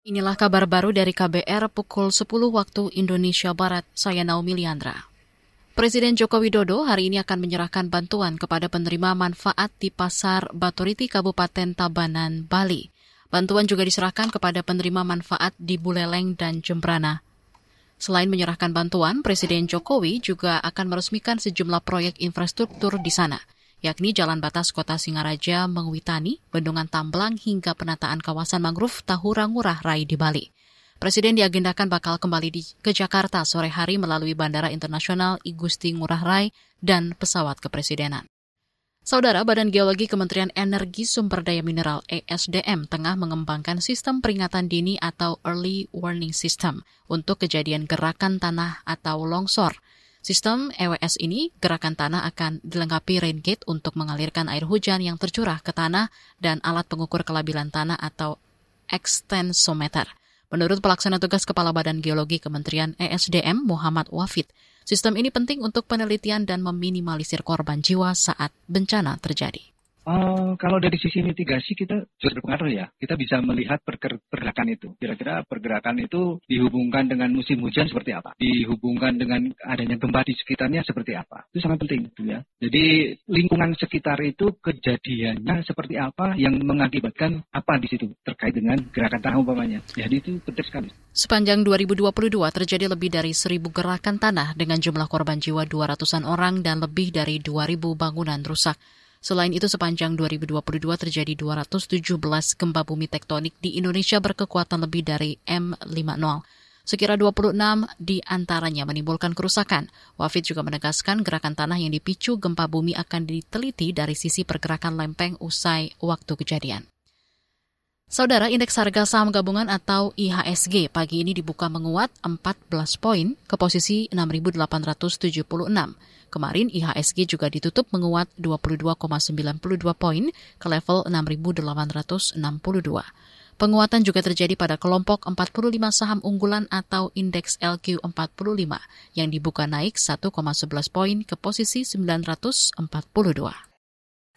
Inilah kabar baru dari KBR pukul 10 waktu Indonesia Barat. Saya Naomi Liandra. Presiden Joko Widodo hari ini akan menyerahkan bantuan kepada penerima manfaat di Pasar Baturiti Kabupaten Tabanan, Bali. Bantuan juga diserahkan kepada penerima manfaat di Buleleng dan Jembrana. Selain menyerahkan bantuan, Presiden Jokowi juga akan meresmikan sejumlah proyek infrastruktur di sana – yakni Jalan Batas Kota Singaraja, Mengwitani, Bendungan Tamblang hingga penataan kawasan mangrove Tahura Ngurah Rai di Bali. Presiden diagendakan bakal kembali di, ke Jakarta sore hari melalui Bandara Internasional Igusti Ngurah Rai dan pesawat kepresidenan. Saudara Badan Geologi Kementerian Energi Sumber Daya Mineral ESDM tengah mengembangkan sistem peringatan dini atau Early Warning System untuk kejadian gerakan tanah atau longsor – Sistem EWS ini, gerakan tanah akan dilengkapi rain gate untuk mengalirkan air hujan yang tercurah ke tanah dan alat pengukur kelabilan tanah atau extensometer. Menurut pelaksana tugas Kepala Badan Geologi Kementerian ESDM Muhammad Wafid, sistem ini penting untuk penelitian dan meminimalisir korban jiwa saat bencana terjadi. Uh, kalau dari sisi mitigasi kita juga berpengaruh ya. Kita bisa melihat pergerakan itu. Kira-kira pergerakan itu dihubungkan dengan musim hujan seperti apa? Dihubungkan dengan adanya gempa di sekitarnya seperti apa? Itu sangat penting gitu ya. Jadi lingkungan sekitar itu kejadiannya seperti apa yang mengakibatkan apa di situ terkait dengan gerakan tanah umpamanya. Jadi itu penting sekali. Sepanjang 2022 terjadi lebih dari 1000 gerakan tanah dengan jumlah korban jiwa 200-an orang dan lebih dari 2000 bangunan rusak. Selain itu, sepanjang 2022 terjadi 217 gempa bumi tektonik di Indonesia berkekuatan lebih dari M50. Sekira 26 di antaranya menimbulkan kerusakan. Wafid juga menegaskan gerakan tanah yang dipicu gempa bumi akan diteliti dari sisi pergerakan lempeng usai waktu kejadian. Saudara, indeks harga saham gabungan atau IHSG pagi ini dibuka menguat 14 poin ke posisi 6.876. Kemarin IHSG juga ditutup menguat 22,92 poin ke level 6.862. Penguatan juga terjadi pada kelompok 45 saham unggulan atau indeks LQ45 yang dibuka naik 1,11 poin ke posisi 942.